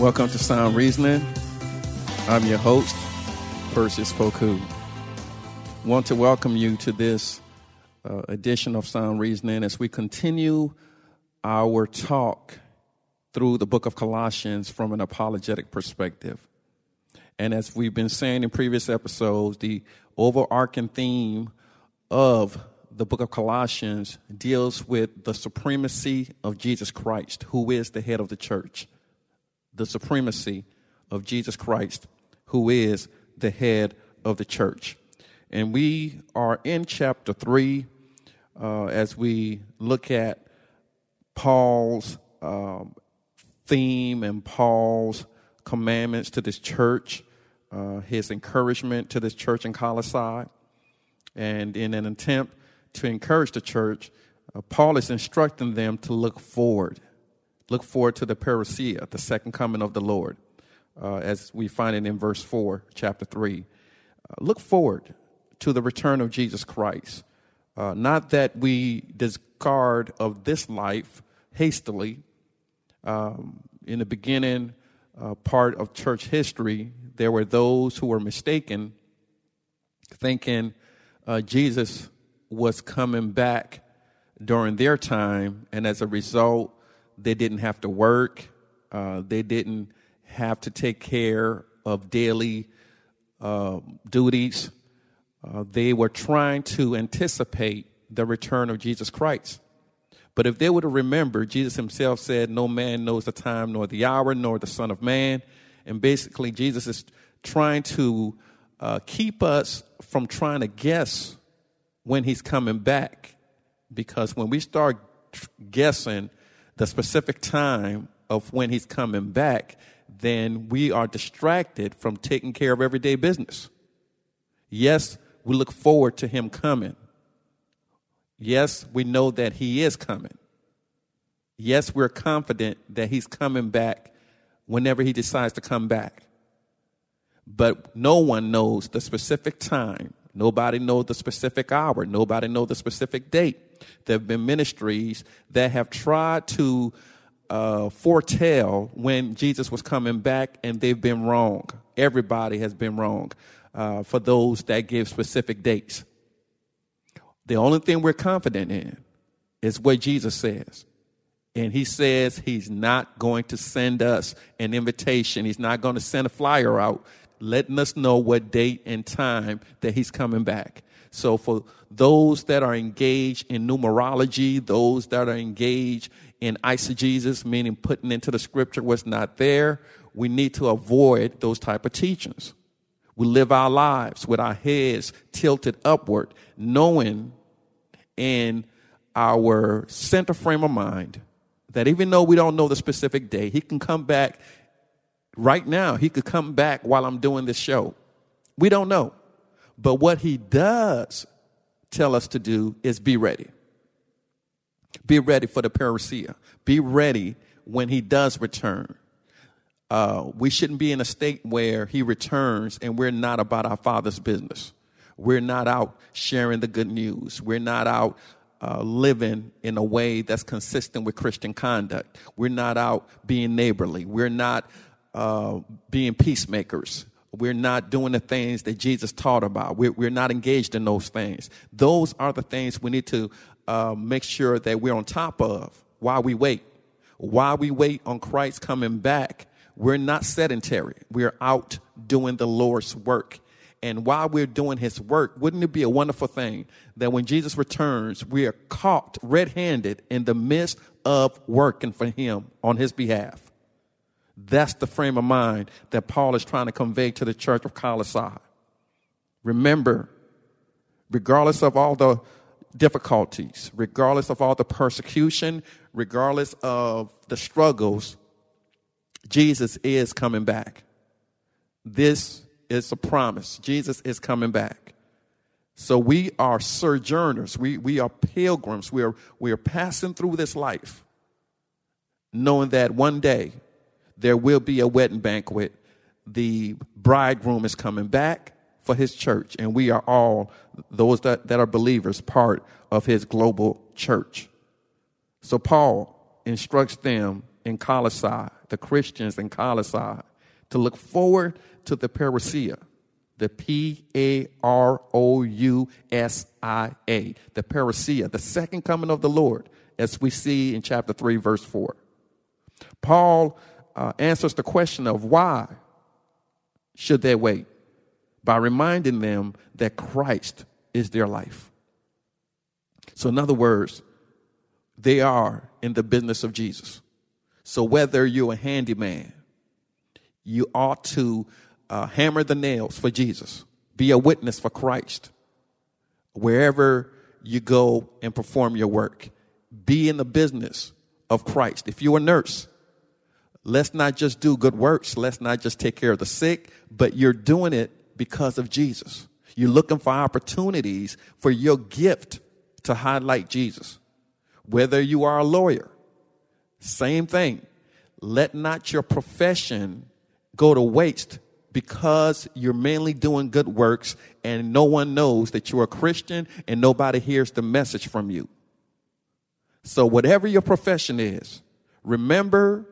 Welcome to Sound Reasoning. I'm your host, Perseus Poku. Want to welcome you to this uh, edition of Sound Reasoning as we continue our talk through the book of Colossians from an apologetic perspective. And as we've been saying in previous episodes, the overarching theme of the book of Colossians deals with the supremacy of Jesus Christ, who is the head of the church the supremacy of Jesus Christ, who is the head of the church. And we are in chapter 3 uh, as we look at Paul's um, theme and Paul's commandments to this church, uh, his encouragement to this church in Colossae. And in an attempt to encourage the church, uh, Paul is instructing them to look forward Look forward to the parousia, the second coming of the Lord, uh, as we find it in verse 4, chapter 3. Uh, look forward to the return of Jesus Christ. Uh, not that we discard of this life hastily. Um, in the beginning uh, part of church history, there were those who were mistaken, thinking uh, Jesus was coming back during their time, and as a result, they didn't have to work. Uh, they didn't have to take care of daily uh, duties. Uh, they were trying to anticipate the return of Jesus Christ. But if they would have remembered, Jesus himself said, No man knows the time nor the hour nor the Son of Man. And basically, Jesus is trying to uh, keep us from trying to guess when he's coming back. Because when we start guessing, the specific time of when he's coming back, then we are distracted from taking care of everyday business. Yes, we look forward to him coming. Yes, we know that he is coming. Yes, we're confident that he's coming back whenever he decides to come back. But no one knows the specific time. Nobody knows the specific hour. Nobody knows the specific date. There have been ministries that have tried to uh, foretell when Jesus was coming back, and they've been wrong. Everybody has been wrong uh, for those that give specific dates. The only thing we're confident in is what Jesus says. And he says he's not going to send us an invitation. He's not going to send a flyer out letting us know what date and time that he's coming back. So for those that are engaged in numerology, those that are engaged in eisegesis, meaning putting into the scripture what's not there, we need to avoid those type of teachings. We live our lives with our heads tilted upward, knowing in our center frame of mind that even though we don't know the specific day, he can come back right now. He could come back while I'm doing this show. We don't know. But what he does tell us to do is be ready. Be ready for the parousia. Be ready when he does return. Uh, we shouldn't be in a state where he returns and we're not about our father's business. We're not out sharing the good news. We're not out uh, living in a way that's consistent with Christian conduct. We're not out being neighborly. We're not uh, being peacemakers. We're not doing the things that Jesus taught about. We're, we're not engaged in those things. Those are the things we need to uh, make sure that we're on top of while we wait. While we wait on Christ coming back, we're not sedentary. We're out doing the Lord's work. And while we're doing his work, wouldn't it be a wonderful thing that when Jesus returns, we are caught red handed in the midst of working for him on his behalf? That's the frame of mind that Paul is trying to convey to the church of Colossae. Remember, regardless of all the difficulties, regardless of all the persecution, regardless of the struggles, Jesus is coming back. This is a promise. Jesus is coming back. So we are sojourners. We, we are pilgrims. We are, we are passing through this life knowing that one day there will be a wedding banquet. The bridegroom is coming back for his church, and we are all, those that, that are believers, part of his global church. So Paul instructs them in Colossae, the Christians in Colossae, to look forward to the parousia, the P A R O U S I A, the parousia, the second coming of the Lord, as we see in chapter 3, verse 4. Paul uh, answers the question of why should they wait by reminding them that Christ is their life. So, in other words, they are in the business of Jesus. So, whether you're a handyman, you ought to uh, hammer the nails for Jesus, be a witness for Christ. Wherever you go and perform your work, be in the business of Christ. If you're a nurse, let's not just do good works, let's not just take care of the sick, but you're doing it because of Jesus. You're looking for opportunities for your gift to highlight Jesus. Whether you are a lawyer, same thing. Let not your profession go to waste because you're mainly doing good works and no one knows that you're a Christian and nobody hears the message from you. So, whatever your profession is, remember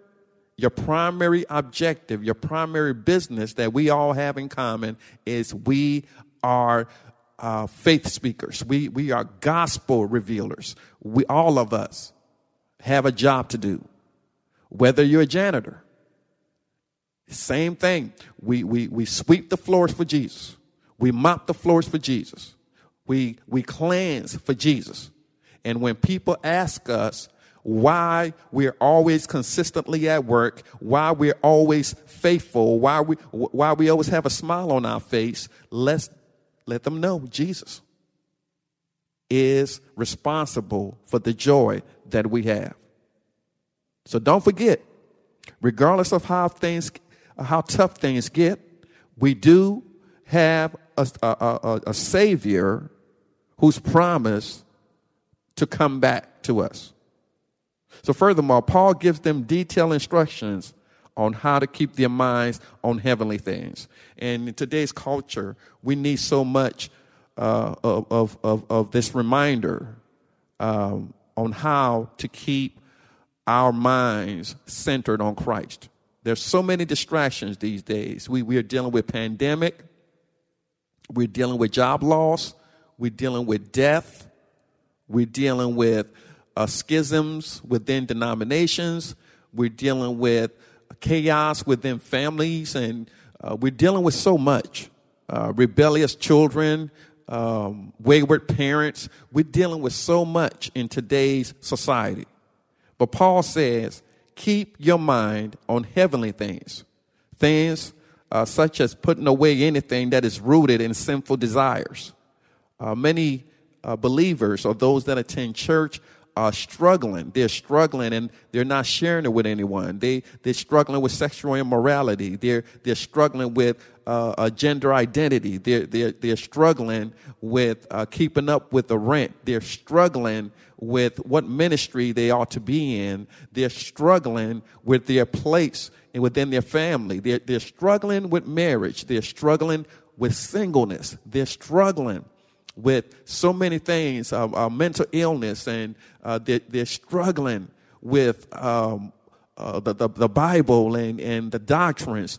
your primary objective, your primary business that we all have in common is we are uh, faith speakers. We, we are gospel revealers. We, all of us have a job to do. Whether you're a janitor, same thing. We, we, we sweep the floors for Jesus. We mop the floors for Jesus. We, we cleanse for Jesus. And when people ask us, why we're always consistently at work, why we're always faithful, why we, why we always have a smile on our face, let's let them know Jesus is responsible for the joy that we have. So don't forget, regardless of how things, how tough things get, we do have a, a, a, a Savior who's promised to come back to us. So, furthermore, Paul gives them detailed instructions on how to keep their minds on heavenly things. And in today's culture, we need so much uh, of, of, of, this reminder um, on how to keep our minds centered on Christ. There's so many distractions these days. We, we are dealing with pandemic. We're dealing with job loss. We're dealing with death. We're dealing with uh, schisms within denominations. We're dealing with chaos within families, and uh, we're dealing with so much. Uh, rebellious children, um, wayward parents. We're dealing with so much in today's society. But Paul says, keep your mind on heavenly things, things uh, such as putting away anything that is rooted in sinful desires. Uh, many uh, believers or those that attend church are struggling. They're struggling and they're not sharing it with anyone. They, they're struggling with sexual immorality. They're, they're struggling with uh, gender identity. They're, they're, they're struggling with uh, keeping up with the rent. They're struggling with what ministry they ought to be in. They're struggling with their place within their family. They're, they're struggling with marriage. They're struggling with singleness. They're struggling with so many things, uh, uh, mental illness, and uh, they're, they're, struggling with um, uh, the, the, the, Bible and, and the doctrines.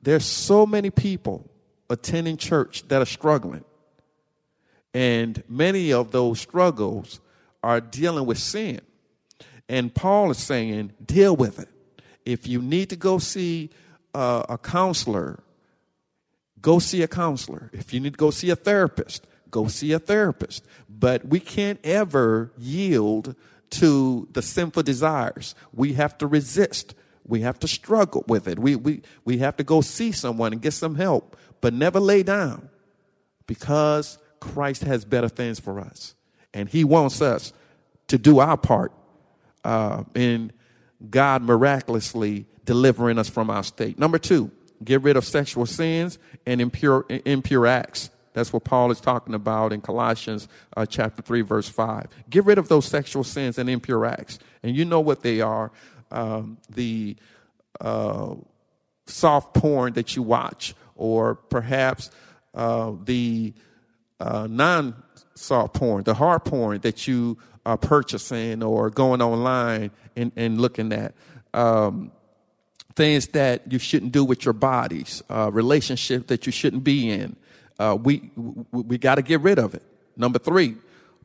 There's so many people attending church that are struggling. And many of those struggles are dealing with sin. And Paul is saying, deal with it. If you need to go see uh, a counselor, go see a counselor. If you need to go see a therapist, go see a therapist. But we can't ever yield to the sinful desires. We have to resist. We have to struggle with it. We, we, we have to go see someone and get some help, but never lay down because Christ has better things for us. And He wants us to do our part uh, in God miraculously delivering us from our state. Number two, get rid of sexual sins and impure, impure acts. That's what Paul is talking about in Colossians uh, chapter 3, verse 5. Get rid of those sexual sins and impure acts. And you know what they are um, the uh, soft porn that you watch, or perhaps uh, the uh, non soft porn, the hard porn that you are purchasing or going online and, and looking at. Um, things that you shouldn't do with your bodies, uh, relationships that you shouldn't be in. Uh, we we, we got to get rid of it. Number three,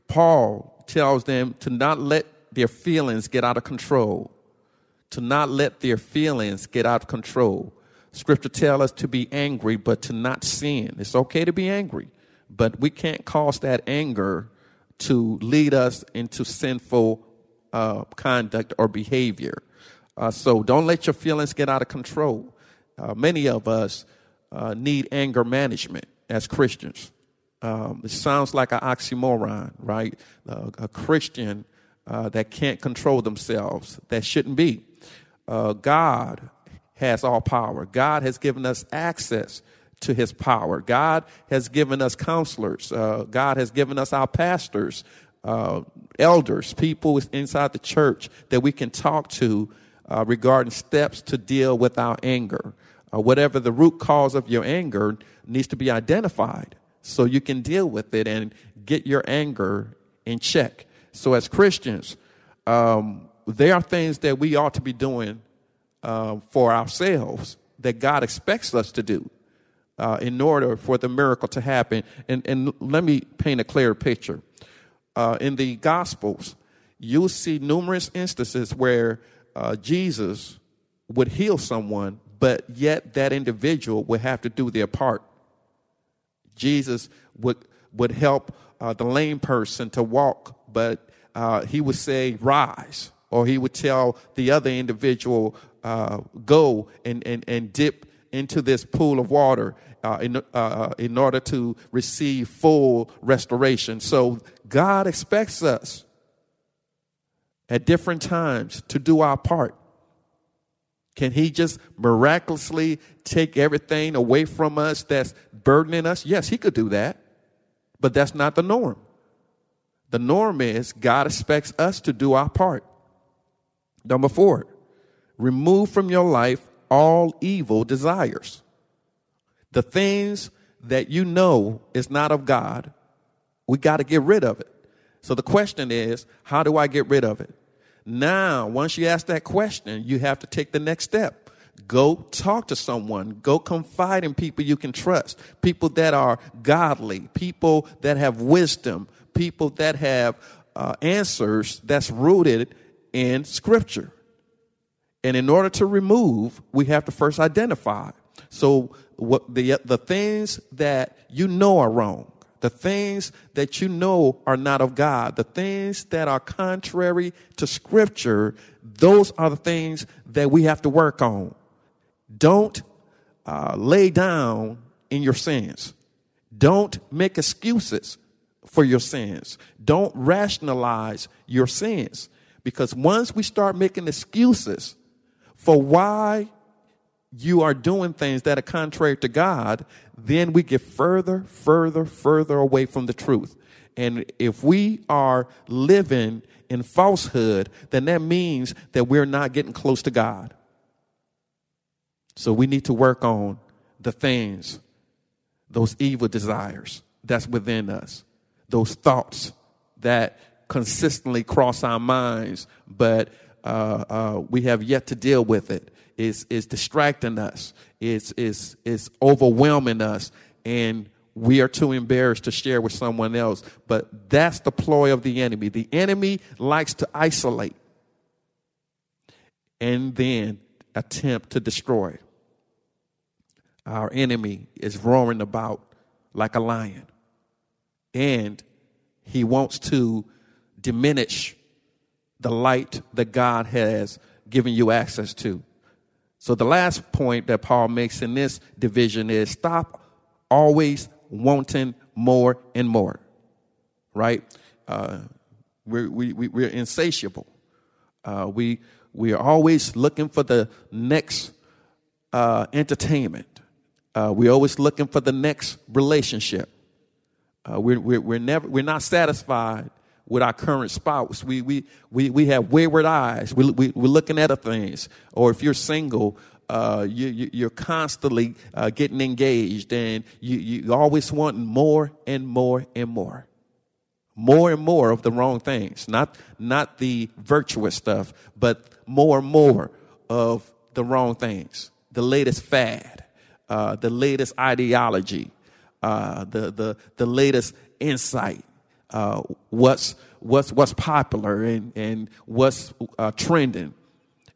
Paul tells them to not let their feelings get out of control. To not let their feelings get out of control. Scripture tells us to be angry, but to not sin. It's okay to be angry, but we can't cause that anger to lead us into sinful uh, conduct or behavior. Uh, so don't let your feelings get out of control. Uh, many of us uh, need anger management as Christians. Um, it sounds like an oxymoron, right? a Christian uh, that can't control themselves, that shouldn't be. Uh, God has all power. God has given us access to his power. God has given us counselors. Uh, God has given us our pastors, uh, elders, people inside the church that we can talk to uh, regarding steps to deal with our anger. Uh, whatever the root cause of your anger needs to be identified so you can deal with it and get your anger in check. So, as Christians, um, there are things that we ought to be doing uh, for ourselves that God expects us to do uh, in order for the miracle to happen. And, and let me paint a clear picture. Uh, in the Gospels, you'll see numerous instances where uh, Jesus would heal someone, but yet that individual would have to do their part. Jesus would, would help uh, the lame person to walk, but uh, he would say, Rise. Or he would tell the other individual, uh, Go and, and, and dip into this pool of water uh, in, uh, in order to receive full restoration. So God expects us at different times to do our part. Can He just miraculously take everything away from us that's burdening us? Yes, He could do that, but that's not the norm. The norm is God expects us to do our part. Number four, remove from your life all evil desires. The things that you know is not of God, we got to get rid of it. So the question is, how do I get rid of it? Now, once you ask that question, you have to take the next step. Go talk to someone. Go confide in people you can trust. People that are godly. People that have wisdom. People that have uh, answers that's rooted in scripture. And in order to remove, we have to first identify. So what the, the things that you know are wrong, the things that you know are not of God, the things that are contrary to Scripture, those are the things that we have to work on. Don't uh, lay down in your sins. Don't make excuses for your sins. Don't rationalize your sins. Because once we start making excuses for why you are doing things that are contrary to God, then we get further, further, further away from the truth. And if we are living in falsehood, then that means that we're not getting close to God. So we need to work on the things, those evil desires that's within us, those thoughts that consistently cross our minds, but uh, uh, we have yet to deal with it is is distracting us, is is is overwhelming us, and we are too embarrassed to share with someone else. But that's the ploy of the enemy. The enemy likes to isolate and then attempt to destroy. Our enemy is roaring about like a lion, and he wants to diminish the light that God has given you access to. So the last point that Paul makes in this division is stop always wanting more and more, right? Uh, we're, we, we, are insatiable. Uh, we, we are always looking for the next uh, entertainment. Uh, we're always looking for the next relationship. Uh, we're, we're, we're, never, we're not satisfied with our current spouse. We, we, we, we have wayward eyes. We, we, we're looking at things. Or if you're single, uh, you, you, are constantly uh, getting engaged and you, you always wanting more and more and more. More and more of the wrong things, not, not the virtuous stuff, but more and more of the wrong things. The latest fad, uh, the latest ideology, uh, the, the, the latest insight, uh, what's, what's, what's popular and, and what's uh, trending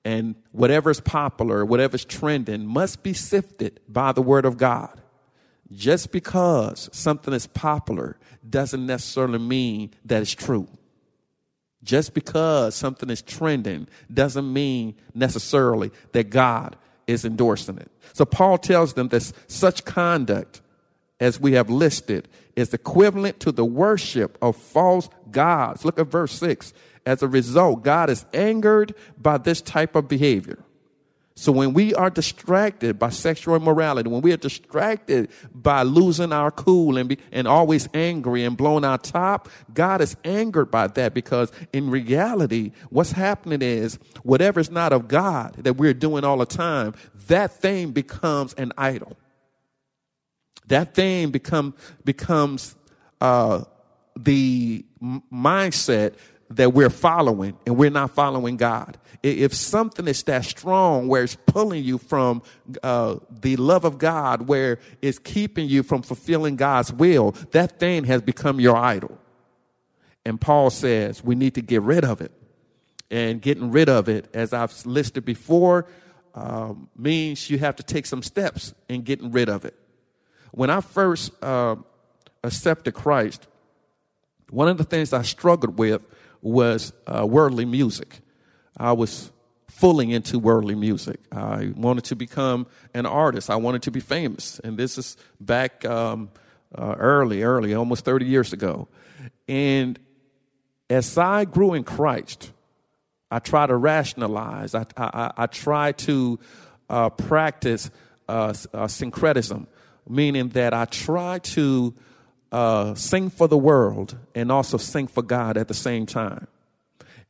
and whatever's popular, whatever's trending must be sifted by the word of God. Just because something is popular doesn't necessarily mean that it's true. Just because something is trending doesn't mean necessarily that God is endorsing it. So Paul tells them that such conduct as we have listed is equivalent to the worship of false gods. Look at verse 6. As a result, God is angered by this type of behavior. So when we are distracted by sexual immorality, when we are distracted by losing our cool and, be, and always angry and blowing our top, God is angered by that because in reality, what's happening is whatever is not of God that we're doing all the time, that thing becomes an idol. That thing become, becomes uh, the mindset that we're following and we're not following God. If something is that strong where it's pulling you from uh, the love of God, where it's keeping you from fulfilling God's will, that thing has become your idol. And Paul says we need to get rid of it. And getting rid of it, as I've listed before, um, means you have to take some steps in getting rid of it. When I first uh, accepted Christ, one of the things I struggled with was uh, worldly music. I was fully into worldly music. I wanted to become an artist. I wanted to be famous. And this is back um, uh, early, early, almost 30 years ago. And as I grew in Christ, I try to rationalize, I, I, I try to uh, practice uh, uh, syncretism, meaning that I try to uh, sing for the world and also sing for God at the same time.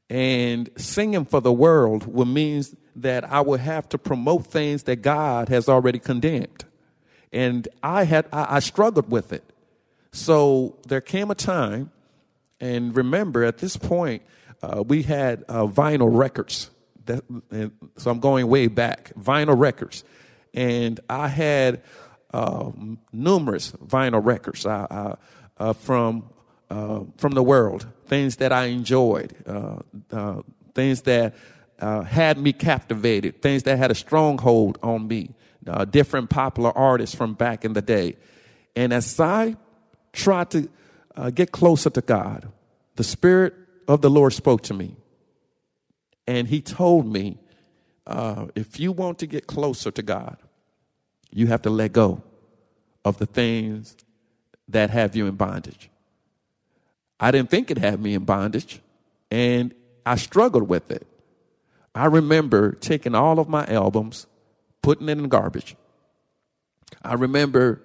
And singing for the world will mean that I will have to promote things that God has already condemned. And I had I, I struggled with it. So there came a time, and remember at this point, uh, we had uh, vinyl records. That, so I'm going way back, vinyl records. And I had uh, numerous vinyl records uh, uh, from uh, from the world, things that I enjoyed, uh, things that had me captivated, things that had a stronghold on me, different popular artists from back in the day. And as I tried to get closer to God, the Spirit of the Lord spoke to me. And He told me, if you want to get closer to God, you have to let go of the things that have you in bondage. I didn't think it had me in bondage, and I struggled with it. I remember taking all of my albums, putting it in garbage. I remember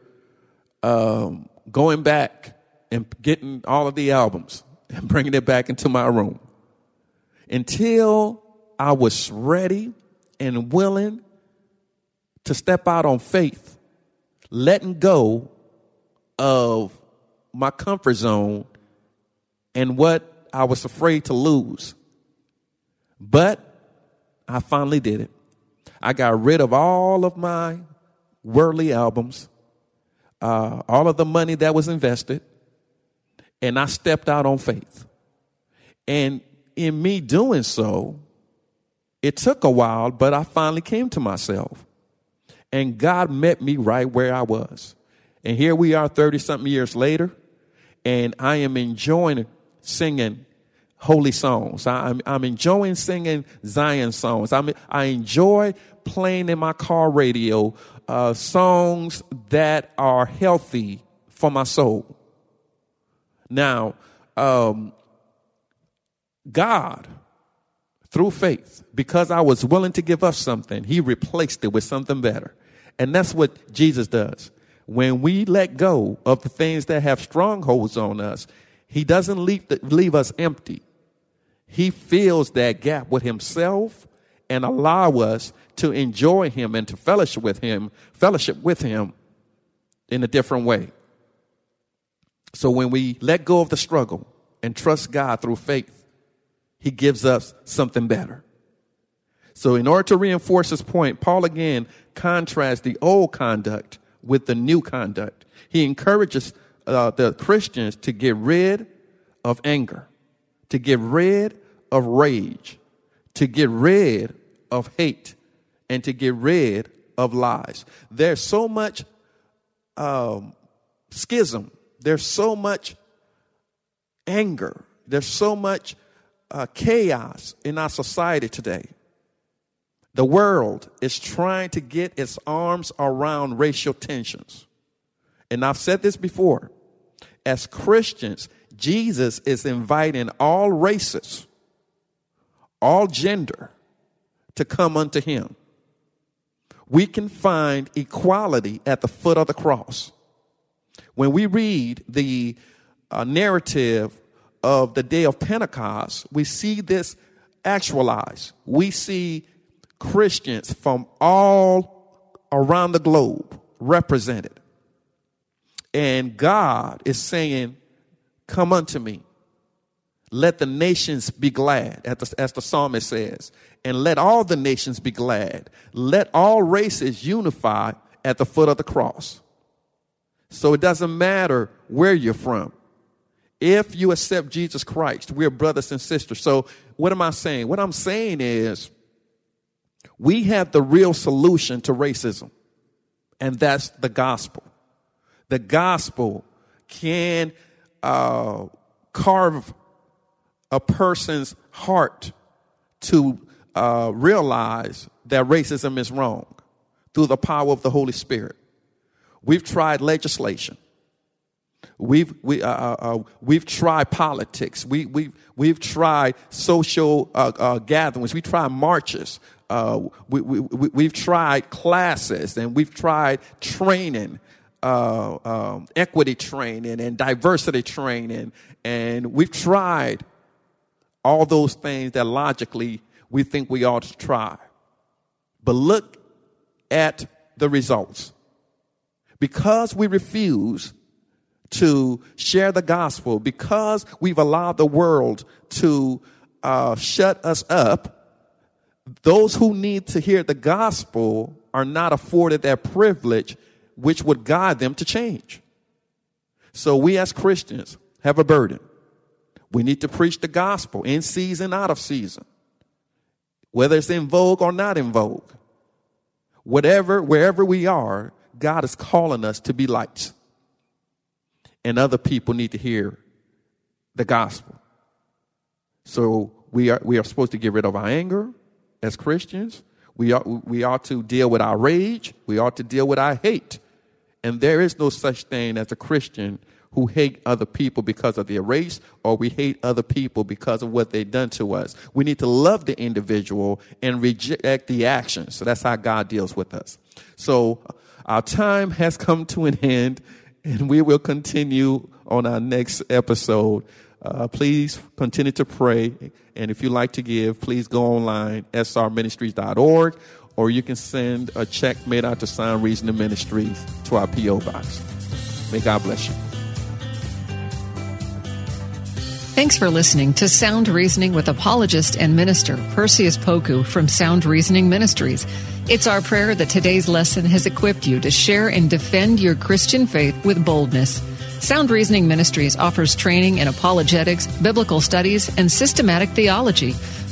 um, going back and getting all of the albums and bringing it back into my room until I was ready and willing to step out on faith, letting go of my comfort zone and what I was afraid to lose. But I finally did it. I got rid of all of my worldly albums, uh, all of the money that was invested, and I stepped out on faith. And in me doing so, it took a while, but I finally came to myself. And God met me right where I was. And here we are 30 something years later, and I am enjoying singing holy songs. I, am I'm enjoying singing Zion songs. I'm, I enjoy playing in my car radio uh, songs that are healthy for my soul. Now, um, God through faith, because I was willing to give up something, he replaced it with something better. And that's what Jesus does. When we let go of the things that have strongholds on us, he doesn't leave, the, leave us empty. He fills that gap with himself and allow us to enjoy him and to fellowship with him, fellowship with him in a different way. So when we let go of the struggle and trust God through faith, he gives us something better. So in order to reinforce his point, Paul again contrasts the old conduct with the new conduct. He encourages uh, the Christians to get rid of anger, to get rid of rage, to get rid of hate, and to get rid of lies. There's so much um, schism, there's so much anger, there's so much uh, chaos in our society today. The world is trying to get its arms around racial tensions. And I've said this before. As Christians, Jesus is inviting all races, all gender, to come unto him. We can find equality at the foot of the cross. When we read the uh, narrative of the day of Pentecost, we see this actualized. We see Christians from all around the globe represented. And God is saying, Come unto me. Let the nations be glad, as the, as the psalmist says, and let all the nations be glad. Let all races unify at the foot of the cross. So it doesn't matter where you're from. If you accept Jesus Christ, we're brothers and sisters. So what am I saying? What I'm saying is we have the real solution to racism, and that's the gospel. The gospel can uh, carve a person's heart to uh, realize that racism is wrong through the power of the Holy Spirit. We've tried legislation. We've we uh, uh, uh we've tried politics. We we we've tried social uh, uh, gatherings. We tried marches. Uh, we, we, we've tried classes and we've tried training, uh, um, equity training and diversity training. And we've tried all those things that logically we think we ought to try. But look at the results. Because we refuse to share the gospel, because we've allowed the world to uh, shut us up, those who need to hear the gospel are not afforded that privilege which would guide them to change. So we as Christians have a burden. We need to preach the gospel in season, out of season, whether it's in vogue or not in vogue. Whatever, wherever we are, God is calling us to be lights. And other people need to hear the gospel. So we are, we are supposed to get rid of our anger as Christians. We are, we ought to deal with our rage. We ought to deal with our hate. And there is no such thing as a Christian who hate other people because of their race or we hate other people because of what they've done to us. We need to love the individual and reject the action. So that's how God deals with us. So our time has come to an end and we will continue on our next episode. Uh, please continue to pray. And if you'd like to give, please go online, srministries.org, or you can send a check made out to Sound Reasoning Ministries to our P.O. Box. May God bless you. Thanks for listening to Sound Reasoning with apologist and minister Perseus Poku from Sound Reasoning Ministries. It's our prayer that today's lesson has equipped you to share and defend your Christian faith with boldness. Sound Reasoning Ministries offers training in apologetics, biblical studies, and systematic theology.